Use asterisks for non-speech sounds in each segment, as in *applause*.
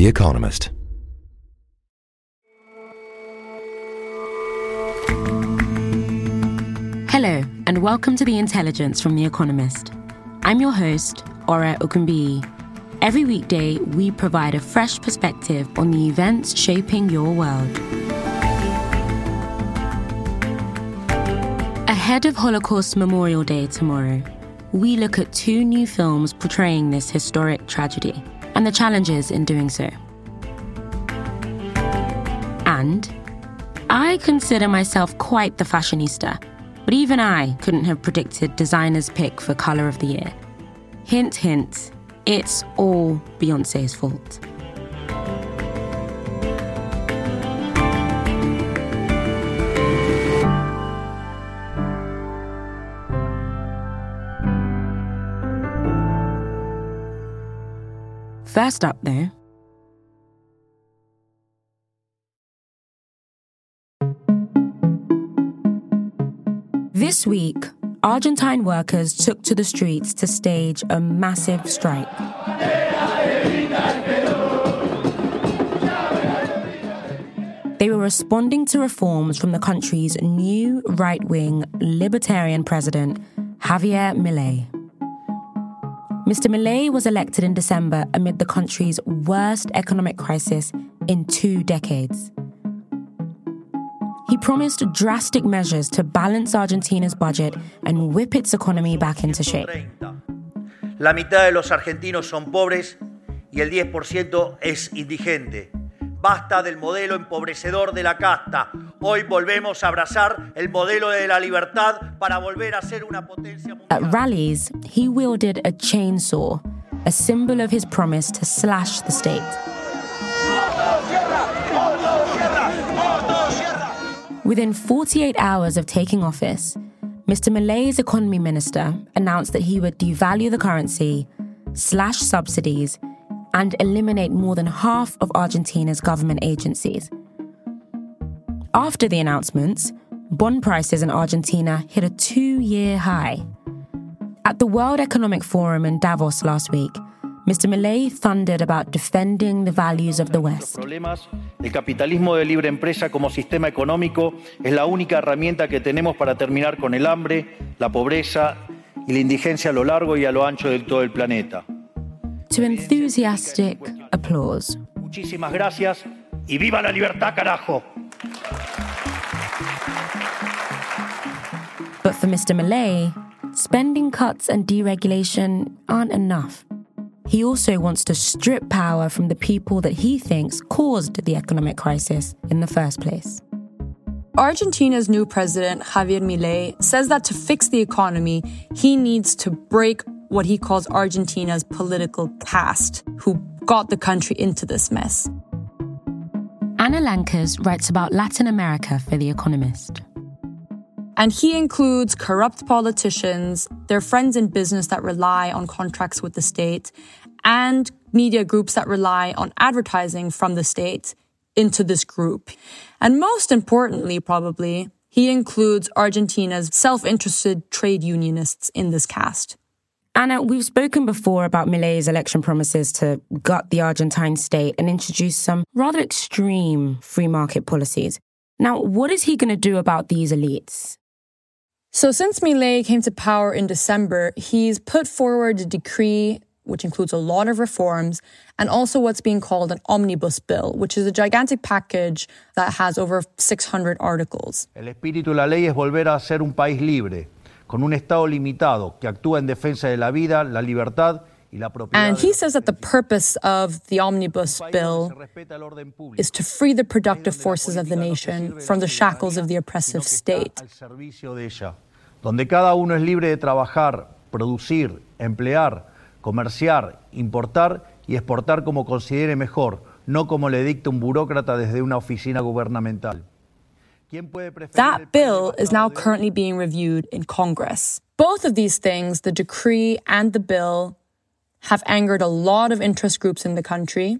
The Economist. Hello, and welcome to The Intelligence from The Economist. I'm your host, Ore Ogunbiyi. Every weekday, we provide a fresh perspective on the events shaping your world. Ahead of Holocaust Memorial Day tomorrow, we look at two new films portraying this historic tragedy and the challenges in doing so. And I consider myself quite the fashionista, but even I couldn't have predicted designer's pick for colour of the year. Hint, hint, it's all Beyonce's fault. First up, though, This week, Argentine workers took to the streets to stage a massive strike. They were responding to reforms from the country's new right wing libertarian president, Javier Milei. Mr. Milei was elected in December amid the country's worst economic crisis in two decades. He promised drastic measures to balance Argentina's budget and whip its economy back into shape. La mitad de los argentinos son pobres y el 10% es indigente. Basta del modelo empobrecedor de la casta. Hoy volvemos a abrazar el modelo de la libertad para volver a ser una potencia mundial. At rallies, he wielded a chainsaw, a symbol of his promise to slash the state. Within 48 hours of taking office, Mr. Milei's economy minister announced that he would devalue the currency, slash subsidies, and eliminate more than half of Argentina's government agencies. After the announcements, bond prices in Argentina hit a two year high. At the World Economic Forum in Davos last week, Mr. Milei thundered about defending the values of the West. Problemas, el capitalismo de libre empresa como sistema económico es la única herramienta que tenemos para terminar con el hambre, la pobreza y la indigencia a lo largo y a lo ancho de todo el planeta. To enthusiastic applause. Muchísimas gracias y viva la libertad, carajo. But for Mr. Milei, spending cuts and deregulation aren't enough. He also wants to strip power from the people that he thinks caused the economic crisis in the first place. Argentina's new president, Javier Milei, says that to fix the economy, he needs to break what he calls Argentina's political caste, who got the country into this mess. Anna Lankes writes about Latin America for The Economist. And he includes corrupt politicians, their friends in business that rely on contracts with the state, and media groups that rely on advertising from the state into this group. And most importantly, probably, he includes Argentina's self interested trade unionists in this cast. Anna, we've spoken before about Milei's election promises to gut the Argentine state and introduce some rather extreme free market policies. Now, what is he going to do about these elites? So, since Milei came to power in December, he's put forward a decree which includes a lot of reforms, and also what's being called an omnibus bill, which is a gigantic package that has over 600 articles. El espíritu de la ley es volver a ser un país libre, con un Estado limitado que actúa en defensa de la vida, la libertad y la propiedad. And he says that the purpose of the omnibus bill is to free the productive forces of the nation from the shackles of the oppressive state. Donde cada uno es libre de trabajar, producir, emplear, comerciar, importar y exportar como considere mejor, no como le dicta un burócrata desde una oficina gubernamental. That bill is now currently being reviewed in Congress. Both of these things, the decree and the bill, have angered a lot of interest groups in the country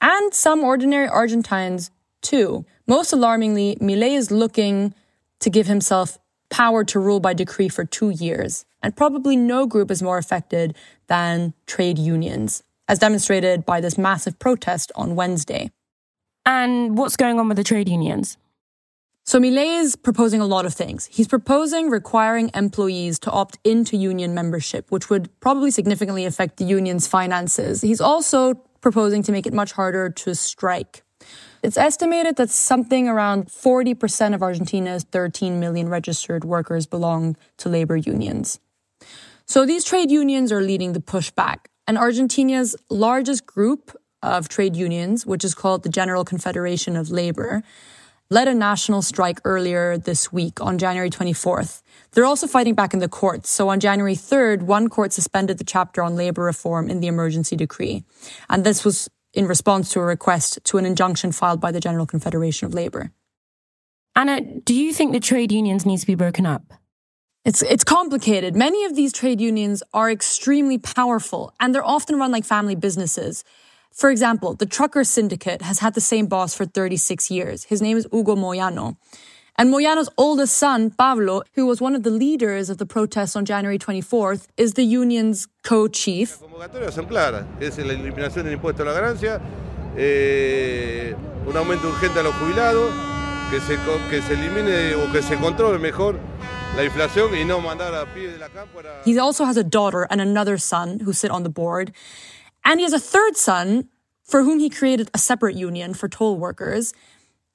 and some ordinary Argentines too. Most alarmingly, Milei is looking to give himself power to rule by decree for two years. And probably no group is more affected than trade unions, as demonstrated by this massive protest on Wednesday. And what's going on with the trade unions? So Milei is proposing a lot of things. He's proposing requiring employees to opt into union membership, which would probably significantly affect the union's finances. He's also proposing to make it much harder to strike. It's estimated that something around 40% of Argentina's 13 million registered workers belong to labor unions. So these trade unions are leading the pushback. And Argentina's largest group of trade unions, which is called the General Confederation of Labor, led a national strike earlier this week on January 24th. They're also fighting back in the courts. So on January 3rd, one court suspended the chapter on labor reform in the emergency decree. And this was in response to a request to an injunction filed by the General Confederation of Labor. Anna, do you think the trade unions need to be broken up? It's, it's complicated. Many of these trade unions are extremely powerful and they're often run like family businesses. For example, the trucker syndicate has had the same boss for 36 years. His name is Hugo Moyano. And Moyano's oldest son, Pablo, who was one of the leaders of the protests on January 24th, is the union's co-chief. Eh, un aumento urgente a los jubilados, que se, que se elimine o que se controle mejor la inflación y no mandar a pie de la campo. He also has a daughter and another son who sit on the board. And he has a third son for whom he created a separate union for toll workers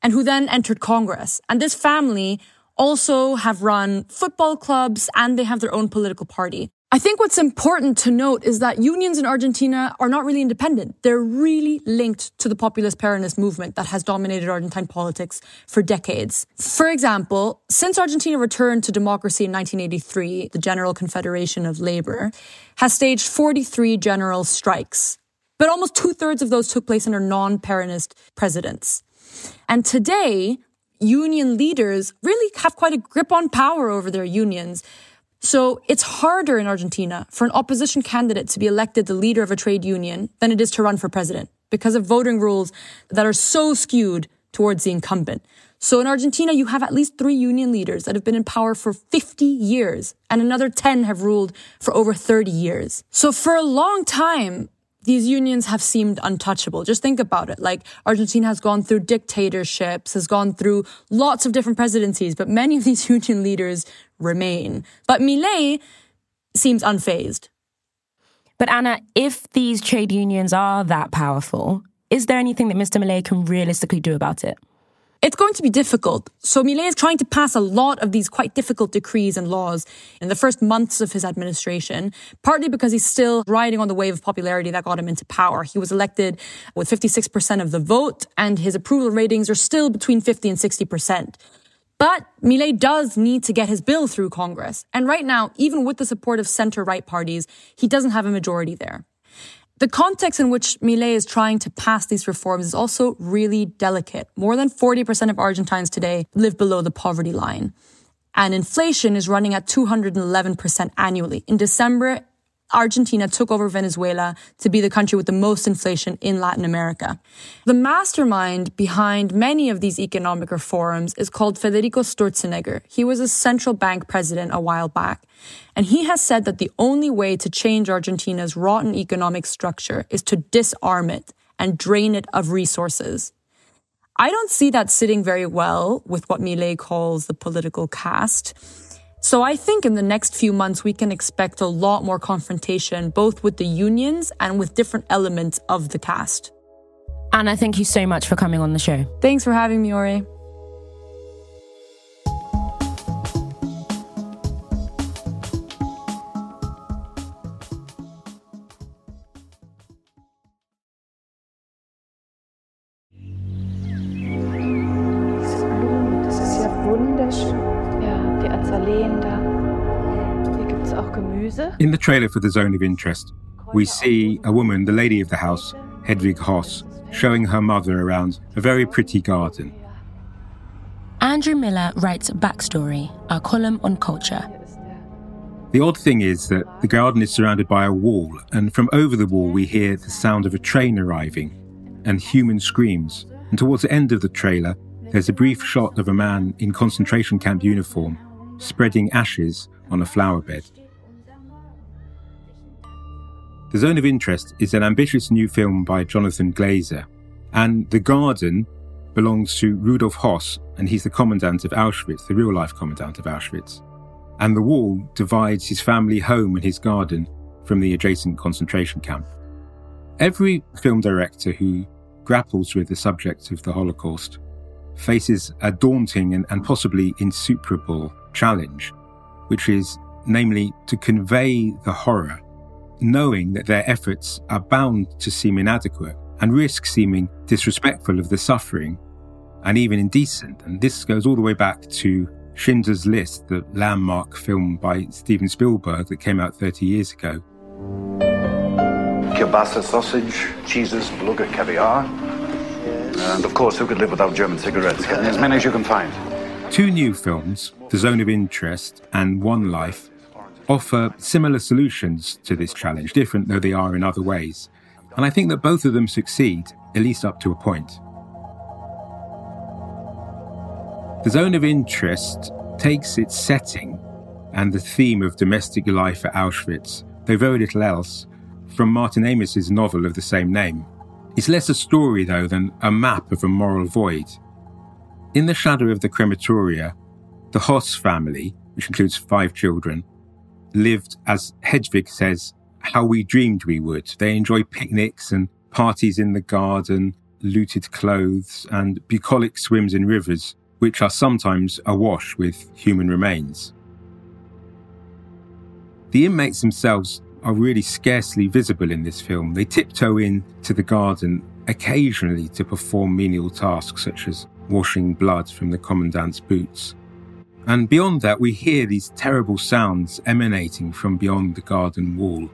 and who then entered Congress. And this family also have run football clubs and they have their own political party. I think what's important to note is that unions in Argentina are not really independent. They're really linked to the populist Peronist movement that has dominated Argentine politics for decades. For example, since Argentina returned to democracy in 1983, the General Confederation of Labor has staged 43 general strikes. But almost two thirds of those took place under non-Peronist presidents. And today, union leaders really have quite a grip on power over their unions. So it's harder in Argentina for an opposition candidate to be elected the leader of a trade union than it is to run for president because of voting rules that are so skewed towards the incumbent. So in Argentina, you have at least three union leaders that have been in power for 50 years and another 10 have ruled for over 30 years. So for a long time, these unions have seemed untouchable. Just think about it. Like Argentina has gone through dictatorships, has gone through lots of different presidencies, but many of *laughs* these union leaders remain. But Milei seems unfazed. But Anna, if these trade unions are that powerful, is there anything that Mr. Milei can realistically do about it? It's going to be difficult. So Milei is trying to pass a lot of these quite difficult decrees and laws in the first months of his administration, partly because he's still riding on the wave of popularity that got him into power. He was elected with 56% of the vote and his approval ratings are still between 50 and 60%. But Milei does need to get his bill through Congress. And right now, even with the support of center-right parties, he doesn't have a majority there. The context in which Milei is trying to pass these reforms is also really delicate. More than 40% of Argentines today live below the poverty line. And inflation is running at 211% annually. In December, Argentina took over Venezuela to be the country with the most inflation in Latin America. The mastermind behind many of these economic reforms is called Federico Sturzenegger. He was a central bank president a while back. And he has said that the only way to change Argentina's rotten economic structure is to disarm it and drain it of resources. I don't see that sitting very well with what Milei calls the political caste. So I think in the next few months, we can expect a lot more confrontation, both with the unions and with different elements of the caste. Anna, thank you so much for coming on the show. Thanks for having me, Ori. In the trailer for The Zone of Interest, we see a woman, the lady of the house, Hedwig Hoss, showing her mother around a very pretty garden. Andrew Miller writes Backstory, our column on culture. The odd thing is that the garden is surrounded by a wall, and from over the wall, we hear the sound of a train arriving and human screams. And towards the end of the trailer, there's a brief shot of a man in concentration camp uniform spreading ashes on a flower bed. The Zone of Interest is an ambitious new film by Jonathan Glazer, and The Garden belongs to Rudolf Hoss, and he's the commandant of Auschwitz, the real life commandant of Auschwitz. And the wall divides his family home and his garden from the adjacent concentration camp. Every film director who grapples with the subject of the Holocaust faces a daunting and, and possibly insuperable challenge, which is namely to convey the horror knowing that their efforts are bound to seem inadequate and risk seeming disrespectful of the suffering and even indecent. And this goes all the way back to Schindler's List, the landmark film by Steven Spielberg that came out 30 years ago. Kielbasa sausage, cheeses, beluga caviar. And of course, who could live without German cigarettes? As many as you can find. Two new films, The Zone of Interest and One Life, offer similar solutions to this challenge, different though they are in other ways. And I think that both of them succeed, at least up to a point. The zone of interest takes its setting and the theme of domestic life at Auschwitz, though very little else, from Martin Amis's novel of the same name. It's less a story, though, than a map of a moral void. In the shadow of the crematoria, the Hoss family, which includes five children, lived, as Hedwig says, how we dreamed we would. They enjoy picnics and parties in the garden, looted clothes, and bucolic swims in rivers, which are sometimes awash with human remains. The inmates themselves are really scarcely visible in this film. They tiptoe in to the garden occasionally to perform menial tasks such as washing blood from the commandant's boots. And beyond that, we hear these terrible sounds emanating from beyond the garden wall,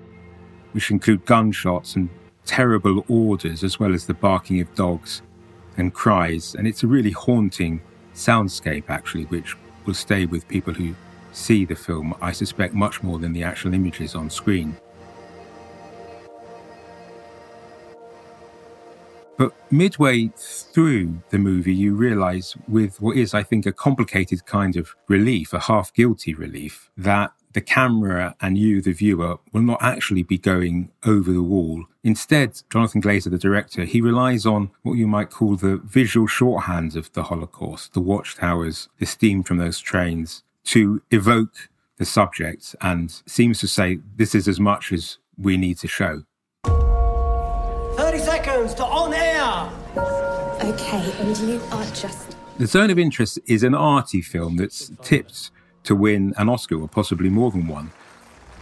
which include gunshots and terrible orders, as well as the barking of dogs and cries. And it's a really haunting soundscape, actually, which will stay with people who see the film, I suspect, much more than the actual images on screen. But midway through the movie, you realize, with what is, I think, a complicated kind of relief, a half guilty relief, that the camera and you, the viewer, will not actually be going over the wall. Instead, Jonathan Glazer, the director, he relies on what you might call the visual shorthands of the Holocaust, the watchtowers, the steam from those trains, to evoke the subject and seems to say this is as much as we need to show. 30 seconds to. Okay, and you are just. The Zone of Interest is an arty film that's tipped to win an Oscar, or possibly more than one.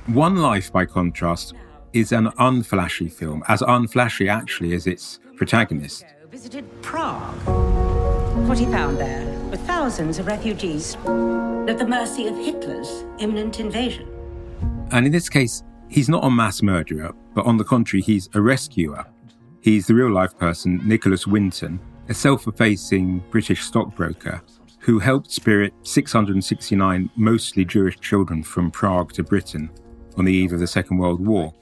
One Life, by contrast, is an unflashy film, as unflashy actually as its protagonist. Visited Prague. What he found there were thousands of refugees at the mercy of Hitler's imminent invasion. And in this case, he's not a mass murderer, but on the contrary, he's a rescuer He's the real life person, Nicholas Winton, a self effacing British stockbroker who helped spirit 669 mostly Jewish children from Prague to Britain on the eve of the Second World War.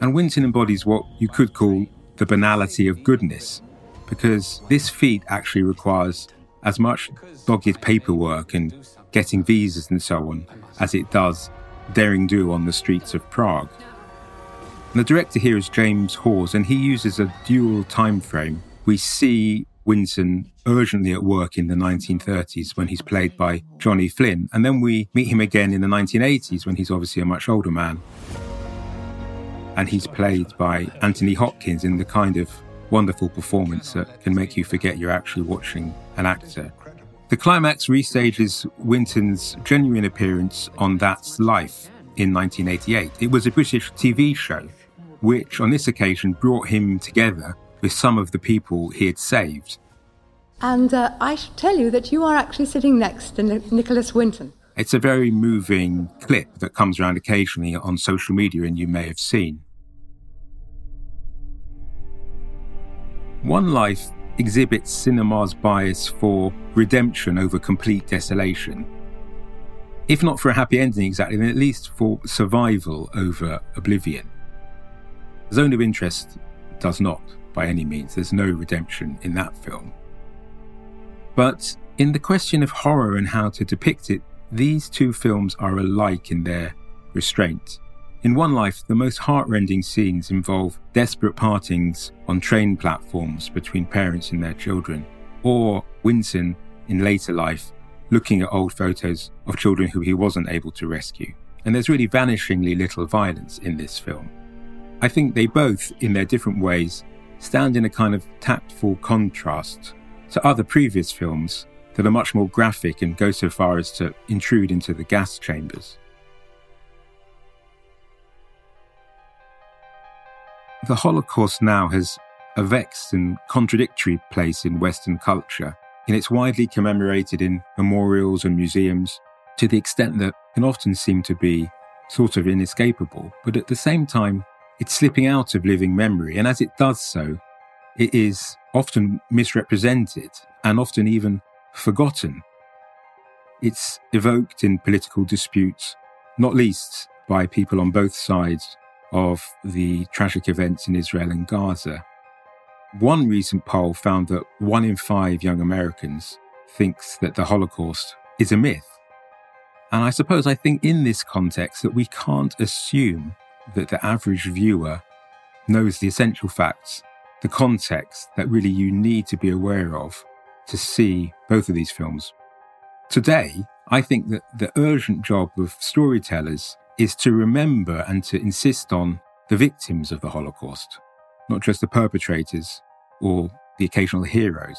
And Winton embodies what you could call the banality of goodness, because this feat actually requires as much dogged paperwork and getting visas and so on as it does daring do on the streets of Prague. And the director here is James Hawes, and he uses a dual time frame. We see Winton urgently at work in the 1930s when he's played by Johnny Flynn, and then we meet him again in the 1980s when he's obviously a much older man. And he's played by Anthony Hopkins in the kind of wonderful performance that can make you forget you're actually watching an actor. The climax restages Winton's genuine appearance on That's Life in 1988. It was a British TV show which on this occasion brought him together with some of the people he had saved. And uh, I should tell you that you are actually sitting next to Nicholas Winton. It's a very moving clip that comes around occasionally on social media, and you may have seen. One Life exhibits cinema's bias for redemption over complete desolation. If not for a happy ending exactly, then at least for survival over oblivion. Zone of Interest does not by any means. There's no redemption in that film. But in the question of horror and how to depict it, these two films are alike in their restraint. In One Life, the most heartrending scenes involve desperate partings on train platforms between parents and their children, or Winton in later life looking at old photos of children who he wasn't able to rescue. And there's really vanishingly little violence in this film. I think they both, in their different ways, stand in a kind of tactful contrast to other previous films that are much more graphic and go so far as to intrude into the gas chambers. The Holocaust now has a vexed and contradictory place in Western culture, and it's widely commemorated in memorials and museums to the extent that can often seem to be sort of inescapable, but at the same time, it's slipping out of living memory, and as it does so, it is often misrepresented and often even forgotten. It's evoked in political disputes, not least by people on both sides of the tragic events in Israel and Gaza. One recent poll found that one in five young Americans thinks that the Holocaust is a myth. And I suppose I think in this context that we can't assume that the average viewer knows the essential facts, the context that really you need to be aware of to see both of these films. Today, I think that the urgent job of storytellers is to remember and to insist on the victims of the Holocaust, not just the perpetrators or the occasional heroes.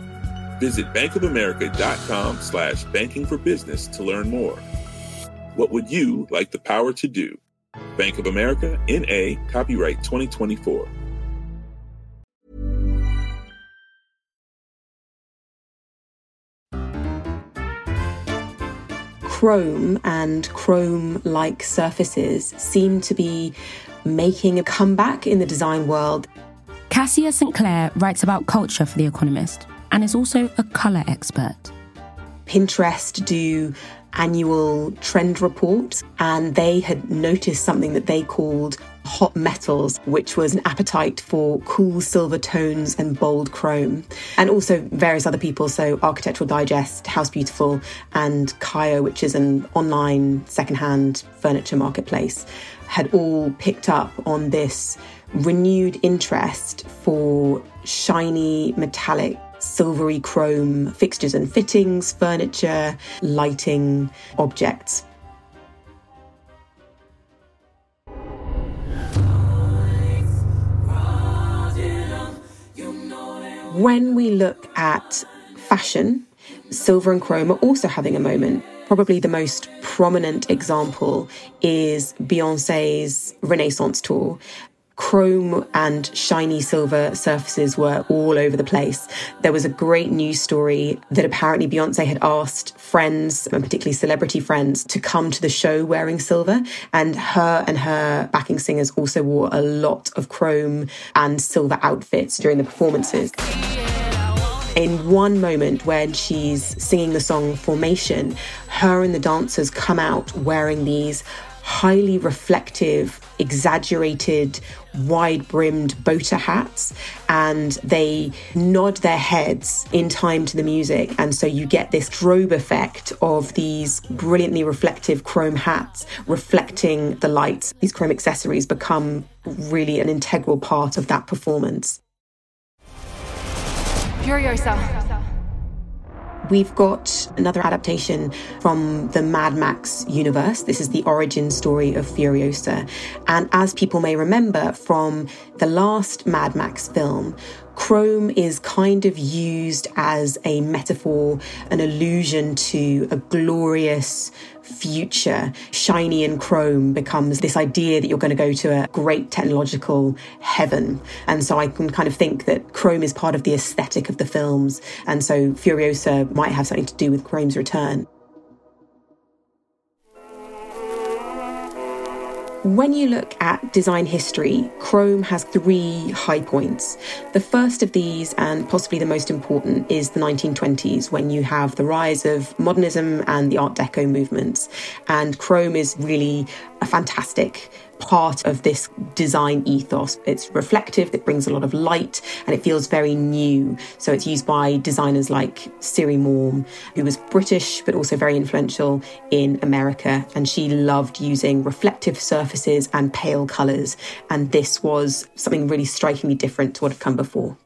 Visit bankofamerica.com slash banking for business to learn more. What would you like the power to do? Bank of America, N.A., copyright 2024. Chrome and Chrome like surfaces seem to be making a comeback in the design world. Kassia St. Clair writes about culture for The Economist and is also a colour expert. Pinterest do annual trend reports, and they had noticed something that they called hot metals, which was an appetite for cool silver tones and bold chrome. And also various other people, so Architectural Digest, House Beautiful, and Kaiyo, which is an online secondhand furniture marketplace, had all picked up on this renewed interest for shiny metallic silvery chrome fixtures and fittings, furniture, lighting, objects. When we look at fashion, silver and chrome are also having a moment. Probably the most prominent example is Beyonce's Renaissance tour chrome and shiny silver surfaces were all over the place. There was a great news story that apparently Beyonce had asked friends, and particularly celebrity friends, to come to the show wearing silver. And her and her backing singers also wore a lot of chrome and silver outfits during the performances in one moment when she's singing the song Formation, her and the dancers come out wearing these highly reflective, exaggerated, wide brimmed boater hats and they nod their heads in time to the music. And so you get this strobe effect of these brilliantly reflective chrome hats reflecting the lights. These chrome accessories become really an integral part of that performance. Furiosa. We've got another adaptation from the Mad Max universe. This is the origin story of Furiosa. And as people may remember from the last Mad Max film, Chrome is kind of used as a metaphor, an allusion to a glorious future. Shiny and chrome becomes this idea that you're going to go to a great technological heaven. And so I can kind of think that chrome is part of the aesthetic of the films. And so Furiosa might have something to do with chrome's return. When you look at design history, Chrome has three high points. The first of these, and possibly the most important, is the 1920s, when you have the rise of modernism and the Art Deco movements. And Chrome is really a fantastic part of this design ethos. It's reflective, it brings a lot of light, and it feels very new. So it's used by designers like Syrie Maugham, who was British but also very influential in America. And she loved using reflective surfaces and pale colours. And this was something really strikingly different to what had come before.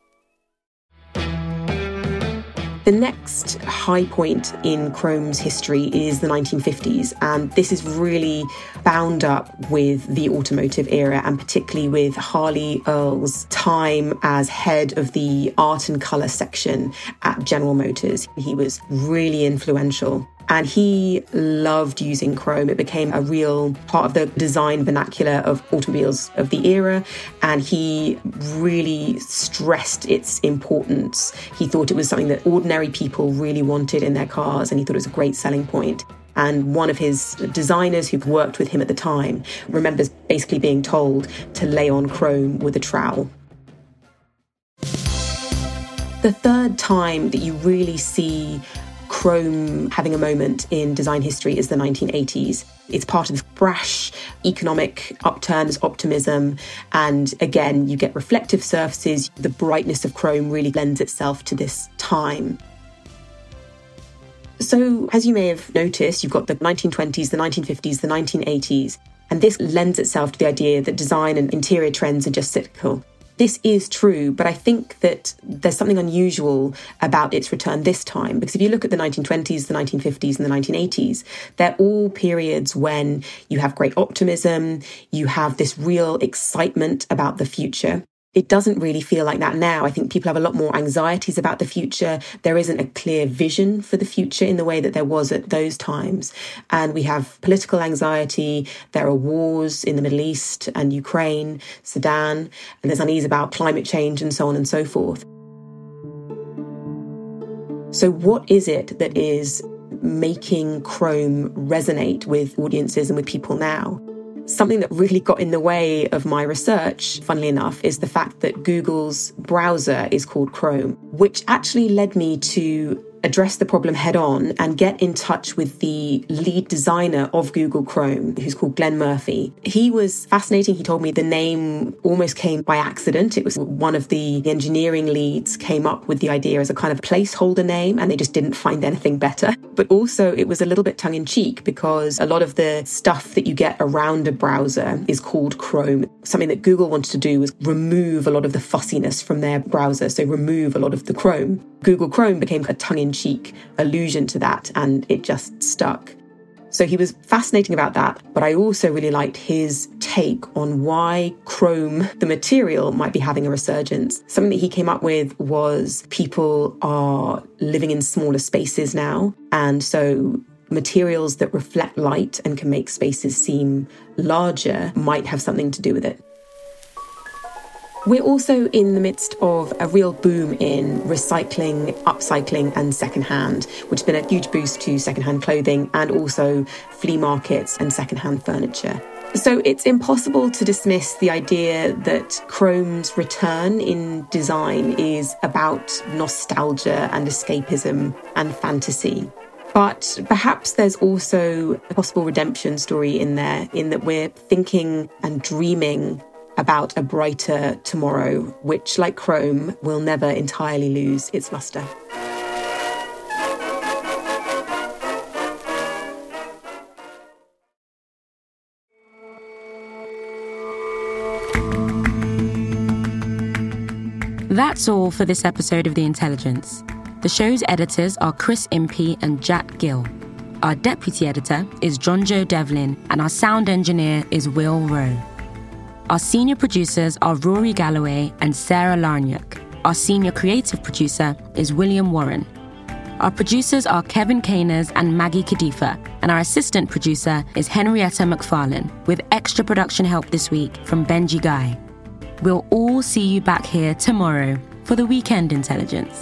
The next high point in Chrome's history is the 1950s, and this is really bound up with the automotive era and particularly with Harley Earl's time as head of the art and colour section at General Motors. He was really influential and he loved using chrome. It became a real part of the design vernacular of automobiles of the era, and he really stressed its importance. He thought it was something that ordinary people really wanted in their cars, and he thought it was a great selling point. And one of his designers who worked with him at the time remembers basically being told to lay on chrome with a trowel. The third time that you really see Chrome having a moment in design history is the 1980s. It's part of the brash economic upturns, optimism, and again, you get reflective surfaces. The brightness of Chrome really lends itself to this time. So, as you may have noticed, you've got the 1920s, the 1950s, the 1980s, and this lends itself to the idea that design and interior trends are just cyclical. This is true, but I think that there's something unusual about its return this time. Because if you look at the 1920s, the 1950s, and the 1980s, they're all periods when you have great optimism, you have this real excitement about the future it doesn't really feel like that now. I think people have a lot more anxieties about the future. There isn't a clear vision for the future in the way that there was at those times. And we have political anxiety. There are wars in the Middle East and Ukraine, Sudan, and there's unease about climate change and so on and so forth. So, what is it that is making Chrome resonate with audiences and with people now? Something that really got in the way of my research, funnily enough, is the fact that Google's browser is called Chrome, which actually led me to address the problem head on and get in touch with the lead designer of Google Chrome, who's called Glenn Murphy. He was fascinating. He told me the name almost came by accident. It was one of the engineering leads came up with the idea as a kind of placeholder name and they just didn't find anything better. But also it was a little bit tongue in cheek because a lot of the stuff that you get around a browser is called Chrome. Something that Google wanted to do was remove a lot of the fussiness from their browser. So remove a lot of the Chrome. Google Chrome became a tongue in cheek allusion to that, and it just stuck. So he was fascinating about that, but I also really liked his take on why chrome, the material, might be having a resurgence. Something that he came up with was people are living in smaller spaces now, and so materials that reflect light and can make spaces seem larger might have something to do with it. We're also in the midst of a real boom in recycling, upcycling, and secondhand, which has been a huge boost to secondhand clothing and also flea markets and secondhand furniture. So it's impossible to dismiss the idea that Chrome's return in design is about nostalgia and escapism and fantasy. But perhaps there's also a possible redemption story in there, in that we're thinking and dreaming about a brighter tomorrow, which, like Chrome, will never entirely lose its luster. That's all for this episode of The Intelligence. The show's editors are Chris Impey and Jack Gill. Our deputy editor is John Joe Devlin, and our sound engineer is Will Rowe. Our senior producers are Rory Galloway and Sarah Larniuk. Our senior creative producer is William Warren. Our producers are Kevin Caners and Maggie Kadifa, and our assistant producer is Henrietta McFarlane, with extra production help this week from Benji Guy. We'll all see you back here tomorrow for the Weekend Intelligence.